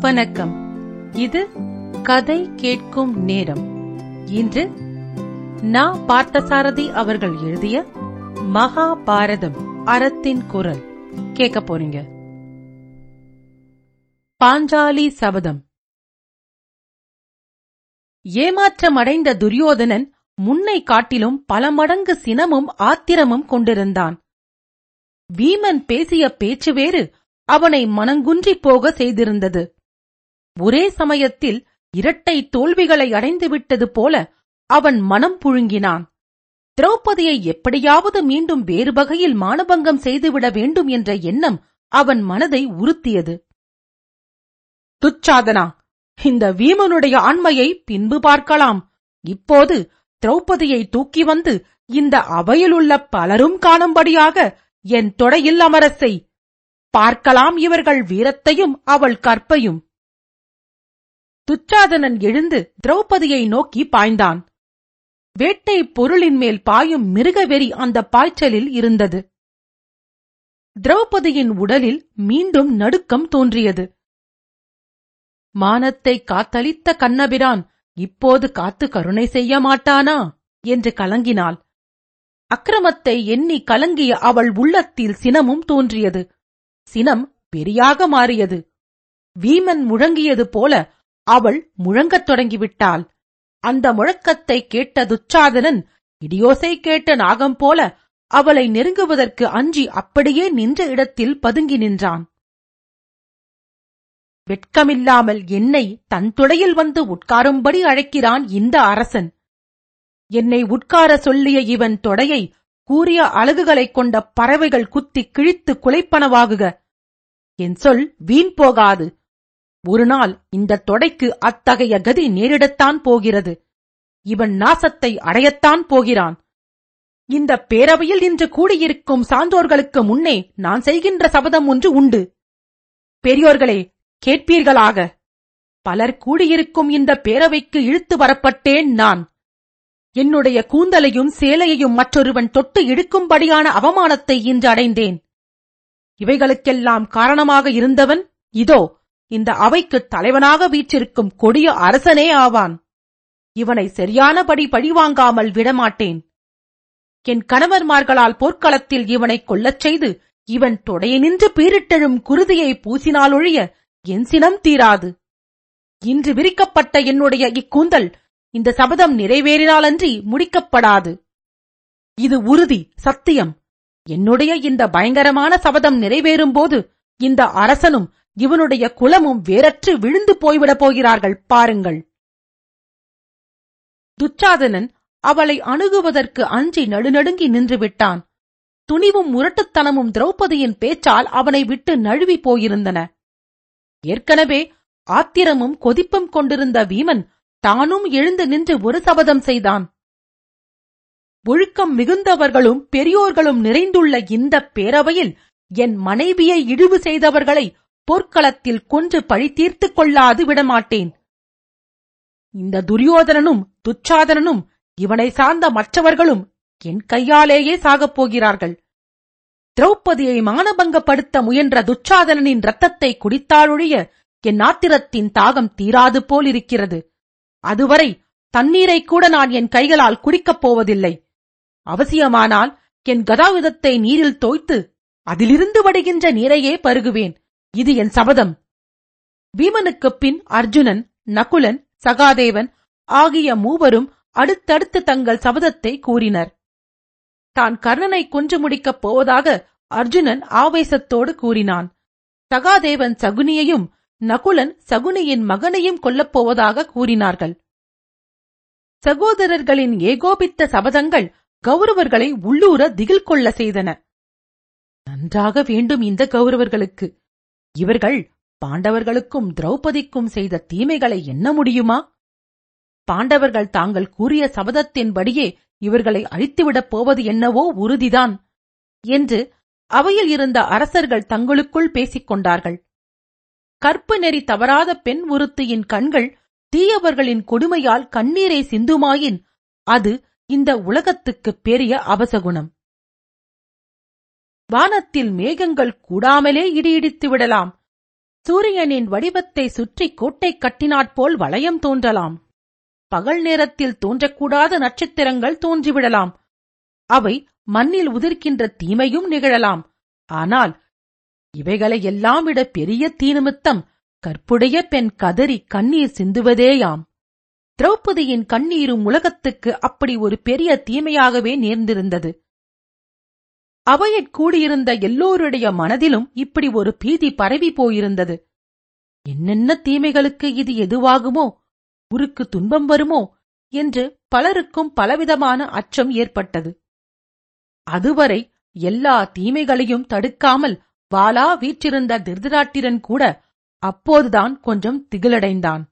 வணக்கம். இது கதை கேட்கும் நேரம். இன்று நா பார்த்தசாரதி அவர்கள் எழுதிய மகாபாரதம் அறத்தின் குரல். கேட்க போறீங்க. பாஞ்சாலி சபதம். ஏமாற்றமடைந்த துரியோதனன் முன்னை காட்டிலும் பல மடங்கு சினமும் ஆத்திரமும் கொண்டிருந்தான். வீமன் பேசிய பேச்சு வேறு அவனை மனங்குன்றிப் போக செய்திருந்தது. ஒரே சமயத்தில் இரட்டை தோல்விகளை அடைந்துவிட்டது போல அவன் மனம் புழுங்கினான். திரௌபதியை எப்படியாவது மீண்டும் வேறு வகையில் மானபங்கம் செய்துவிட வேண்டும் என்ற எண்ணம் அவன் மனதை உறுத்தியது. துச்சாதனா இந்த வீமனுடைய ஆண்மையை பின்பு பார்க்கலாம். இப்போது திரௌபதியை தூக்கி வந்து இந்த அவையிலுள்ள பலரும் காணும்படியாக என் தொடையில் அமரச் செய். பார்க்கலாம் இவர்கள் வீரத்தையும் அவள் கற்பையும். துச்சாதனன் எழுந்து திரௌபதியை நோக்கி பாய்ந்தான். வேட்டை பொருளின் மேல் பாயும் மிருகவெறி அந்த பாய்ச்சலில் இருந்தது. திரௌபதியின் உடலில் மீண்டும் நடுக்கம் தோன்றியது. மானத்தை காத்தளித்த கண்ணபிரான் இப்போது காத்து கருணை செய்ய மாட்டானா என்று கலங்கினாள். அக்கிரமத்தை எண்ணி கலங்கிய அவள் உள்ளத்தில் சினமும் தோன்றியது. சினம் பெரியாக மாறியது. வீமன் முழங்கியது போல அவள் முழங்கத் தொடங்கிவிட்டாள். அந்த முழக்கத்தை கேட்ட துச்சாதனன் இடியோசை கேட்ட நாகம் போல அவளை நெருங்குவதற்கு அஞ்சி அப்படியே நின்ற இடத்தில் பதுங்கி நின்றான். வெட்கமில்லாமல் என்னை தன் துடையில் வந்து உட்காரும்படி அழைக்கிறான் இந்த அரசன். என்னை உட்கார சொல்லிய இவன் தொடையை கூறிய அலகுகளைக் கொண்ட பறவைகள் குத்தி கிழித்து குலைப்பனவாகுக. என் சொல் வீண் போகாது. ஒரு நாள் இந்த தொடைக்கு அத்தகைய கதி நேரிடத்தான் போகிறது. இவன் நாசத்தை அடையத்தான் போகிறான். இந்த பேரவையில் இன்று கூடியிருக்கும் சான்றோர்களுக்கு முன்னே நான் செய்கின்ற சபதம் ஒன்று உண்டு. பெரியோர்களே கேட்பீர்களாக. பலர் கூடியிருக்கும் இந்த பேரவைக்கு இழுத்து வரப்பட்டேன் நான். என்னுடைய கூந்தலையும் சேலையையும் மற்றொருவன் தொட்டு இழுக்கும்படியான அவமானத்தை இன்று அடைந்தேன். இவைகளுக்கெல்லாம் காரணமாக இருந்தவன் இதோ இந்த அவைக்குத் தலைவனாக வீற்றிருக்கும் கொடிய அரசனே ஆவான். இவனை சரியானபடி பழிவாங்காமல் விடமாட்டேன். என் கணவர்மார்களால் போர்க்களத்தில் இவனைக் கொல்லச் செய்து இவன் தொடையினின்று பீரிட்டெழும் குருதியை பூசினாலொழிய என் சினம் தீராது. இன்று விரிக்கப்பட்ட என்னுடைய இக்கூந்தல் இந்த சபதம் நிறைவேறினாலன்றி முடிக்கப்படாது. இது உறுதி சத்தியம். என்னுடைய இந்த பயங்கரமான சபதம் நிறைவேறும்போது இந்த அரசனும் இவனுடைய குலமும் வேறற்று விழுந்து போய்விடப் போகிறார்கள். பாருங்கள். துச்சாதனன் அவளை அணுகுவதற்கு அஞ்சி நடுநடுங்கி நின்று விட்டான் துணிவும் முரட்டுத்தனமும் திரௌபதியின் பேச்சால் அவனை விட்டு நழுவி போயிருந்தன. ஏற்கனவே ஆத்திரமும் கொதிப்பும் கொண்டிருந்த வீமன் தானும் எழுந்து நின்று ஒரு சபதம் செய்தான். ஒழுக்கம் மிகுந்தவர்களும் பெரியோர்களும் நிறைந்துள்ள இந்த பேரவையில் என் மனைவியை இழிவு செய்தவர்களை போர்க்களத்தில் கொன்று பழி தீர்த்துக் கொள்ளாது விடமாட்டேன். இந்த துரியோதனனும் துச்சாதனனும் இவனை சார்ந்த மற்றவர்களும் என் கையாலேயே சாகப் போகிறார்கள். திரௌபதியை மானபங்கப்படுத்த முயன்ற துச்சாதனனின் ரத்தத்தை குடித்தாலொழிய என் ஆத்திரத்தின் தாகம் தீராது போலிருக்கிறது. அதுவரை தண்ணீரை கூட நான் என் கைகளால் குடிக்கப் போவதில்லை. அவசியமானால் என் கதாயுதத்தை நீரில் தோய்த்து அதிலிருந்து வடுகின்ற நீரையே பருகுவேன். இது என் சபதம். பீமனுக்குப் பின் அர்ஜுனன் நகுலன் சகாதேவன் ஆகிய மூவரும் அடுத்தடுத்து தங்கள் சபதத்தை கூறினர். தான் கர்ணனை கொன்று முடிக்கப் போவதாக அர்ஜுனன் ஆவேசத்தோடு கூறினான். சகாதேவன் சகுனியையும் நகுலன் சகுனியின் மகனையும் கொல்லப் போவதாக கூறினார்கள். சகோதரர்களின் ஏகோபித்த சபதங்கள் கௌரவர்களை உள்ளூர திகில் கொள்ள செய்தன. நன்றாக வேண்டும் இந்த கௌரவர்களுக்கு. இவர்கள் பாண்டவர்களுக்கும் திரௌபதிக்கும் செய்த தீமைகளை எண்ண முடியுமா? பாண்டவர்கள் தாங்கள் கூறிய சபதத்தின்படியே இவர்களை அழித்துவிடப் போவது என்னவோ உறுதிதான் என்று அவையில் இருந்த அரசர்கள் தங்களுக்குள் பேசிக் கொண்டார்கள். கற்பு நெறி தவறாத பெண் ஒருத்தியின் கண்கள் தீயவர்களின் கொடுமையால் கண்ணீரை சிந்துமாயின். அது இந்த உலகத்துக்குப் பெரிய அபசகுணம். வானத்தில் மேகங்கள் கூடாமலே இடியிடித்து விடலாம். சூரியனின் வடிவத்தை சுற்றி கோட்டை கட்டினாற்போல் வளையம் தோன்றலாம். பகல் நேரத்தில் தோன்றக்கூடாத நட்சத்திரங்கள் தோன்றிவிடலாம். அவை மண்ணில் உதிர்க்கின்ற தீமையும் நிகழலாம். ஆனால் இவைகளை எல்லாம் விட பெரிய தீநிமித்தம் கற்புடைய பெண் கதறி கண்ணீர் சிந்துவதேயாம். திரௌபதியின் கண்ணீரும் உலகத்துக்கு அப்படி ஒரு பெரிய தீமையாகவே நேர்ந்திருந்தது. அவையற் கூடியிருந்த எல்லோருடைய மனதிலும் இப்படி ஒரு பீதி பரவி போயிருந்தது. என்னென்ன தீமைகளுக்கு இது எதுவாகுமோ ஊருக்கு துன்பம் வருமோ என்று பலருக்கும் பலவிதமான அச்சம் ஏற்பட்டது. அதுவரை எல்லா தீமைகளையும் தடுக்காமல் வாலா வீற்றிருந்த திருதிராட்டிரன் கூட அப்போதுதான் கொஞ்சம் திகிலடைந்தான்.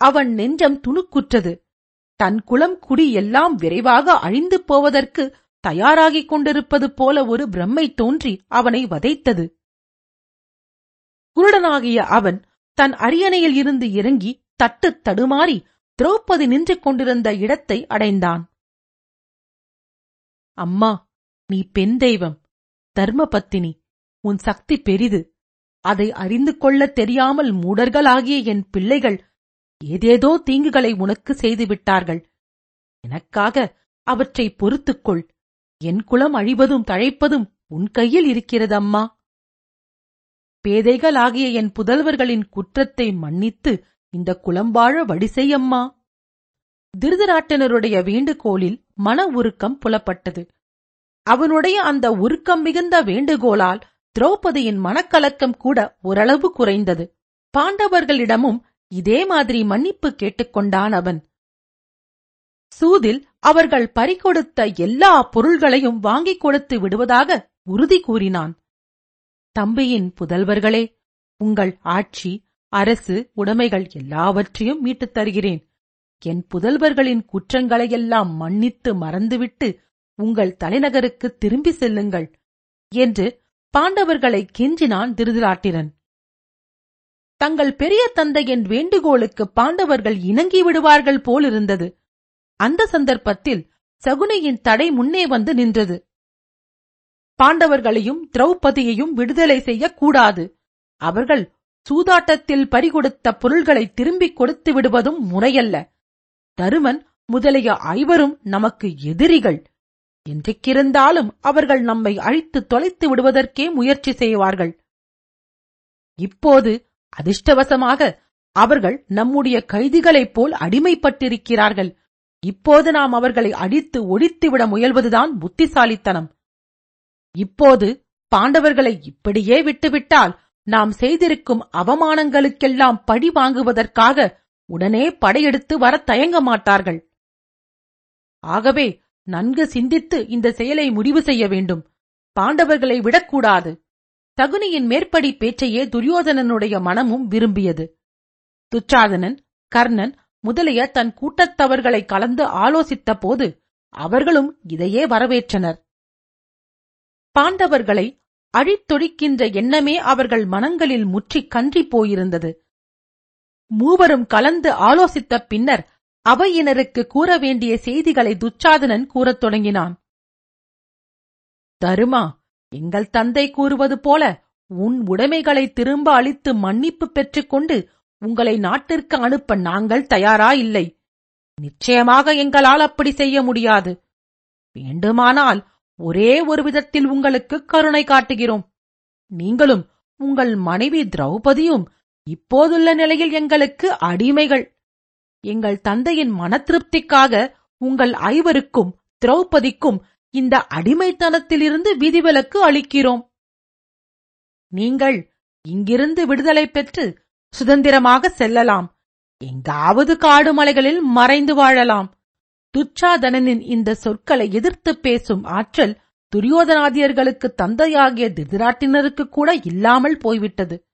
அவன் நெஞ்சம் துணுக்குற்றது. தன் குலம் குடி எல்லாம் விரைவாக அழிந்து போவதற்கு தயாராகிக் கொண்டிருப்பது போல ஒரு பிரம்மை தோன்றி அவனை வதைத்தது. குருடனாகிய அவன் தன் அரியணையில் இருந்து இறங்கி தட்டு தடுமாறி திரௌபதி நின்று கொண்டிருந்த இடத்தை அடைந்தான். அம்மா நீ பெண் தெய்வம் தர்மபத்தினி உன் சக்தி பெரிது. அதை அறிந்து கொள்ளத் தெரியாமல் மூடர்களாகிய என் பிள்ளைகள் ஏதேதோ தீங்குகளை உனக்கு செய்துவிட்டார்கள் எனக்காக அவற்றை பொறுத்துக்கொள். என் குலம் அழிவதும் தழைப்பதும் உன் கையில் இருக்கிறதம்மா. பேதைகளாகிய என் புதல்வர்களின் குற்றத்தை மன்னித்து இந்த குலம் வாழ வழி திருதராட்டனருடைய வேண்டுகோளில் மன உருக்கம் புலப்பட்டது. அவனுடைய அந்த உருக்கம் மிகுந்த வேண்டுகோளால் திரௌபதியின் மனக்கலக்கம் கூட ஓரளவு குறைந்தது. பாண்டவர்களிடமும் இதே மாதிரி மன்னிப்பு கேட்டுக்கொண்டான் அவன். சூதில் அவர்கள் பறிகொடுத்த எல்லா பொருள்களையும் வாங்கிக் கொடுத்து விடுவதாக உறுதி கூறினான். தம்பியின் புதல்வர்களே உங்கள் ஆட்சி அரசு உடைமைகள் எல்லாவற்றையும் மீட்டுத் தருகிறேன். என் புதல்வர்களின் குற்றங்களையெல்லாம் மன்னித்து மறந்துவிட்டு உங்கள் தலைநகருக்கு திரும்பி செல்லுங்கள் என்று பாண்டவர்களை கெஞ்சினான் திருதிராட்டிரன். தங்கள் பெரிய தந்தையின் வேண்டுகோளுக்கு பாண்டவர்கள் இணங்கி விடுவார்கள் போலிருந்தது. அந்த சந்தர்ப்பத்தில் சகுனியின் தடை முன்னே வந்து நின்றது. பாண்டவர்களையும் திரௌபதியையும் விடுதலை செய்யக்கூடாது. அவர்கள் சூதாட்டத்தில் பறிகொடுத்த பொருள்களை திரும்பிக் கொடுத்து விடுவதும் முறையல்ல. தருமன் முதலிய ஐவரும் நமக்கு எதிரிகள். என்றைக்கிருந்தாலும் அவர்கள் நம்மை அழித்து தொலைத்து விடுவதற்கே முயற்சி செய்வார்கள். இப்போது அதிர்ஷ்டவசமாக அவர்கள் நம்முடைய கைதிகளைப் போல் அடிமைப்பட்டிருக்கிறார்கள். இப்போது நாம் அவர்களை அடித்து ஒழித்துவிட முயல்வதுதான் புத்திசாலித்தனம். இப்போது பாண்டவர்களை இப்படியே விட்டுவிட்டால் நாம் செய்திருக்கும் அவமானங்களுக்கெல்லாம் பழி வாங்குவதற்காக உடனே படையெடுத்து வரத் தயங்க மாட்டார்கள். ஆகவே நன்கு சிந்தித்து இந்த செயலை முடிவு செய்ய வேண்டும். பாண்டவர்களை விடக்கூடாது. தகுனியின் மேற்படி பேச்சையே துரியோதனனுடைய மனமும் விரும்பியது. துச்சாதனன் கர்ணன் முதலிய தன் கூட்டத்தவர்களை கலந்து ஆலோசித்த போது அவர்களும் இதையே வரவேற்றனர். பாண்டவர்களை அழித்தொழிக்கின்ற எண்ணமே அவர்கள் மனங்களில் முற்றிக் கன்றிப் போயிருந்தது. மூவரும் கலந்து ஆலோசித்த பின்னர் அவையினருக்கு கூற வேண்டிய செய்திகளை துச்சாதனன் கூறத் தொடங்கினான். தருமா எங்கள் தந்தை கூறுவது போல உன் உடைமைகளை திரும்ப அளித்து மன்னிப்பு பெற்றுக்கொண்டு உங்களை நாட்டிற்கு அனுப்ப நாங்கள் தயாரா இல்லை. நிச்சயமாக எங்களால் அப்படி செய்ய முடியாது. வேண்டுமானால் ஒரே ஒரு விதத்தில் உங்களுக்கு கருணை காட்டுகிறோம். நீங்களும் உங்கள் மனைவி திரௌபதியும் இப்போதுள்ள நிலையில் எங்களுக்கு அடிமைகள். எங்கள் தந்தையின் மனத்திருப்திக்காக உங்கள் ஐவருக்கும் திரௌபதிக்கும் இந்த அடிமைத்தனத்திலிருந்து விதிவிலக்கு அளிக்கிறோம். நீங்கள் இங்கிருந்து விடுதலை பெற்று சுதந்திரமாக செல்லலாம். எங்காவது காடு மலைகளில் மறைந்து வாழலாம். துச்சாதனனின் இந்த சொற்களை எதிர்த்துப் பேசும் ஆற்றல் துரியோதனாதியர்களுக்கு தந்தையாகிய திதிராட்டினருக்கு கூட இல்லாமல் போய்விட்டது.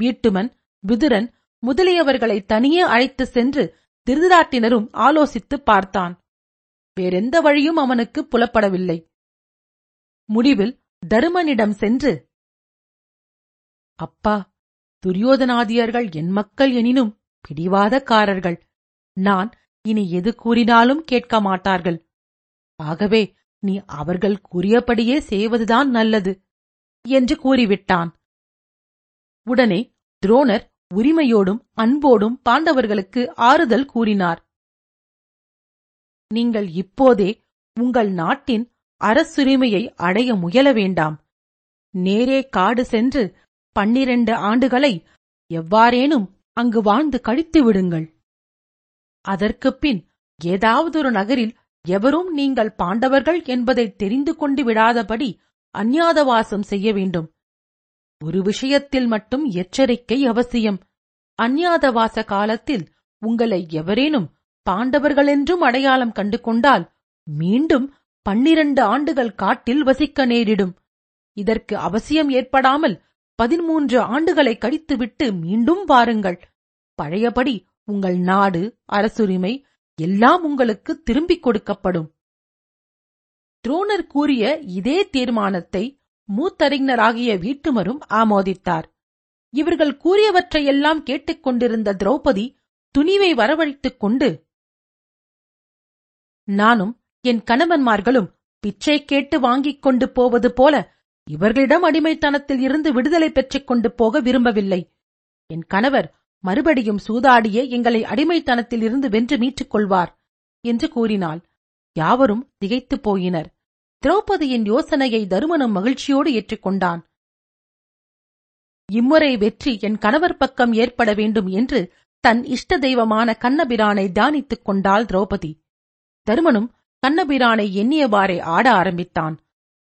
வீட்டுமன் விதுரன் முதலியவர்களை தனியே அழைத்து சென்று திருதிராட்டினரும் ஆலோசித்துப் பார்த்தான். வேறெந்த வழியும் அவனுக்கு புலப்படவில்லை. முடிவில் தருமனிடம் சென்று அப்பா துரியோதனாதியர்கள் என் மக்கள் எனினும் பிடிவாதக்காரர்கள். நான் இனி எது கூறினாலும் கேட்க மாட்டார்கள். ஆகவே நீ அவர்கள் கூறியபடியே செய்வதுதான் நல்லது என்று கூறிவிட்டான். உடனே துரோணர் உரிமையோடும் அன்போடும் பாண்டவர்களுக்கு ஆறுதல் கூறினார். நீங்கள் இப்போதே உங்கள் நாட்டின் அரசுரிமையை அடைய முயல வேண்டாம். நேரே காடு சென்று பன்னிரண்டு ஆண்டுகளை எவ்வாறேனும் அங்கு வாழ்ந்து கழித்து விடுங்கள். அதற்குப் பின் ஏதாவதொரு நகரில் எவரும் நீங்கள் பாண்டவர்கள் என்பதை தெரிந்து கொண்டு விடாதபடி அந்நியாதவாசம் செய்ய வேண்டும். ஒரு விஷயத்தில் மட்டும் எச்சரிக்கை அவசியம். அந்நியாதவாச காலத்தில் உங்களை எவரேனும் பாண்டவர்களென்றும் அடையாளம் கண்டு கொண்டால் மீண்டும் பன்னிரண்டு ஆண்டுகள் காட்டில் வசிக்க நேரிடும். இதற்கு அவசியம் ஏற்படாமல் பதிமூன்று ஆண்டுகளை கழித்துவிட்டு மீண்டும் வாருங்கள். பழையபடி உங்கள் நாடு அரசுரிமை எல்லாம் உங்களுக்கு திரும்பிக் கொடுக்கப்படும். துரோணர் கூறிய இதே தீர்மானத்தை மூத்தறிஞராகிய வீட்டுமரும் ஆமோதித்தார். இவர்கள் கூறியவற்றையெல்லாம் கேட்டுக்கொண்டிருந்த திரௌபதி துணிவை வரவழைத்துக் கொண்டு நானும் என் கணவன்மார்களும் பிச்சை கேட்டு வாங்கிக் கொண்டு போவது போல இவர்களிடம் அடிமைத்தனத்தில் இருந்து விடுதலை பெற்றுக் கொண்டு போக விரும்பவில்லை. என் கணவர் மறுபடியும் சூதாடியே எங்களை அடிமைத்தனத்தில் இருந்து வென்று மீட்டுக் கொள்வார் என்று கூறினாள். யாவரும் திகைத்துப் போயினர். திரௌபதியின் யோசனையை தருமனும் மகிழ்ச்சியோடு ஏற்றுக்கொண்டான். இம்முறை வெற்றி என் கணவர் பக்கம் ஏற்பட வேண்டும் என்று தன் இஷ்ட தெய்வமான கண்ணபிரானை தியானித்துக் கொண்டாள் திரௌபதி. தருமனும் கண்ணபிரானை எண்ணியவாறே ஆட ஆரம்பித்தான்.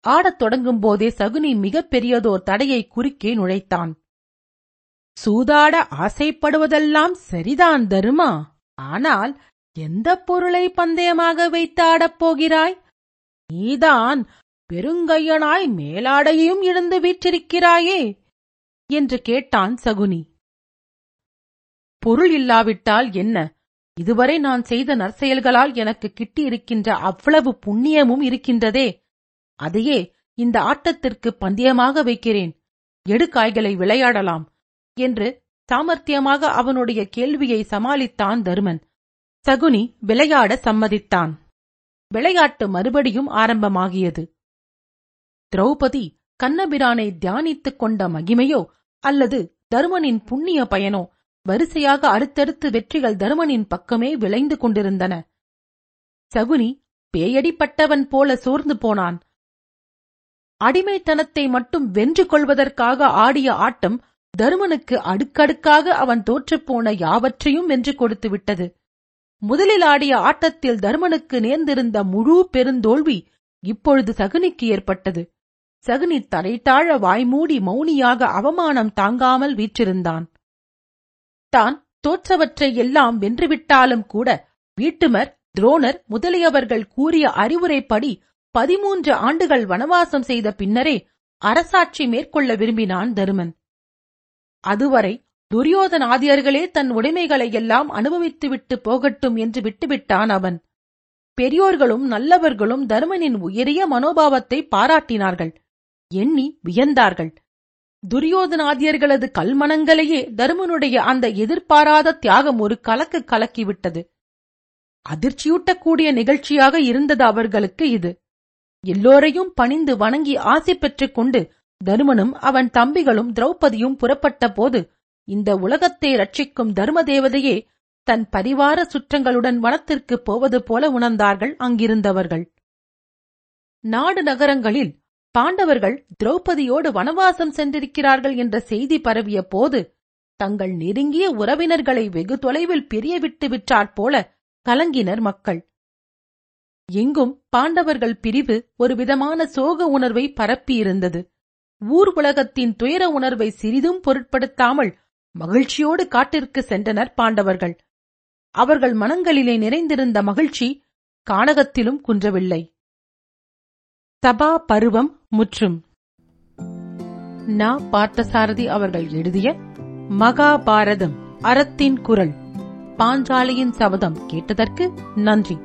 ஆடத் தொடங்கும் போதே சகுனி மிகப் பெரியதோர் தடையை குறுக்கே நுழைத்தான். சூதாட ஆசைப்படுவதெல்லாம் சரிதான் தருமா? ஆனால் எந்த பொருளை பந்தயமாக வைத்து ஆடப் போகிறாய்? நீதான் பெருங்கையனாய் மேலாடையும் இழந்து வீற்றிருக்கிறாயே! என்று கேட்டான் சகுனி. பொருள் இல்லாவிட்டால் என்ன? இதுவரை நான் செய்த நற்செயல்களால் எனக்கு கிட்டியிருக்கின்ற அவ்வளவு புண்ணியமும் இருக்கின்றதே! அதையே இந்த ஆட்டத்திற்கு பந்தயமாக வைக்கிறேன். எடுக்காய்களை விளையாடலாம் என்று சாமர்த்தியமாக அவனுடைய கேள்வியை சமாளித்தான் தருமன். சகுனி விளையாட சம்மதித்தான். விளையாட்டு மறுபடியும் ஆரம்பமாகியது. திரௌபதி கண்ணபிரானை தியானித்துக் கொண்ட மகிமையோ அல்லது தருமனின் புண்ணிய பயனோ வரிசையாக அடுத்தடுத்து வெற்றிகள் தருமனின் பக்கமே விளைந்து கொண்டிருந்தன. சகுனி பேயடிப்பட்டவன் போல சோர்ந்து போனான். அடிமைத்தனத்தை மட்டும் வென்று கொள்வதற்காக ஆடிய ஆட்டம் தருமனுக்கு அடுக்கடுக்காக அவன் தோற்றுப்போன யாவற்றையும் வென்று கொடுத்து விட்டது. முதலில் ஆடிய ஆட்டத்தில் தருமனுக்கு நேர்ந்திருந்த முழு பெருந்தோல்வி இப்பொழுது சகுனிக்கு ஏற்பட்டது. சகுனி தலைத்தாழ வாய்மூடி மௌனியாக அவமானம் தாங்காமல் வீற்றிருந்தான். தான் தோற்றவற்றை எல்லாம் வென்றுவிட்டாலும் கூட வீட்டுமர் துரோணர் முதலியவர்கள் கூறிய அறிவுரைப்படி பதிமூன்று ஆண்டுகள் வனவாசம் செய்த பின்னரே அரசாட்சி மேற்கொள்ள விரும்பினான் தருமன். அதுவரை துரியோதனாதியர்களே தன் உடைமைகளை எல்லாம் அனுபவித்துவிட்டு போகட்டும் என்று விட்டுவிட்டான் அவன். பெரியோர்களும் நல்லவர்களும் தருமனின் உயரிய மனோபாவத்தை பாராட்டினார்கள். எண்ணி வியந்தார்கள். துரியோதனாதியர்களது கல்மனங்களையே தருமனுடைய அந்த எதிர்பாராத தியாகம் ஒரு கலக்கு கலக்கிவிட்டது. அதிர்ச்சியூட்டக்கூடிய நிகழ்ச்சியாக இருந்தது அவர்களுக்கு இது. எல்லோரையும் பணிந்து வணங்கி ஆசை பெற்றுக் கொண்டு தருமனும் அவன் தம்பிகளும் திரௌபதியும் புறப்பட்ட போது இந்த உலகத்தை ரட்சிக்கும் தர்ம தேவதையே தன் பரிவார சுற்றங்களுடன் வனத்திற்கு போவது போல உணர்ந்தார்கள் அங்கிருந்தவர்கள். நாடு நகரங்களில் பாண்டவர்கள் திரௌபதியோடு வனவாசம் சென்றிருக்கிறார்கள் என்ற செய்தி பரவிய போது தங்கள் நெருங்கிய உறவினர்களை வெகு தொலைவில் பிரிய விட்டு போல கலங்கினர் மக்கள். எங்கும் பாண்டவர்கள் பிரிவு ஒரு விதமான சோக உணர்வை பரப்பியிருந்தது. ஊர் உலகத்தின் துயர உணர்வை சிறிதும் பொருட்படுத்தாமல் மகிழ்ச்சியோடு காட்டிற்கு சென்றனர் பாண்டவர்கள். அவர்கள் மனங்களிலே நிறைந்திருந்த மகிழ்ச்சி கானகத்திலும் குன்றவில்லை. சபா பருவம் முற்றும். நா பார்த்தசாரதி அவர்கள் எழுதிய மகாபாரதம் அறத்தின் குரல் பாஞ்சாலியின் சபதம் கேட்டதற்கு நன்றி.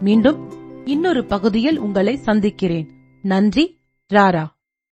மீண்டும் இன்னொரு பகுதியில் உங்களை சந்திக்கிறேன். நன்றி ராரா.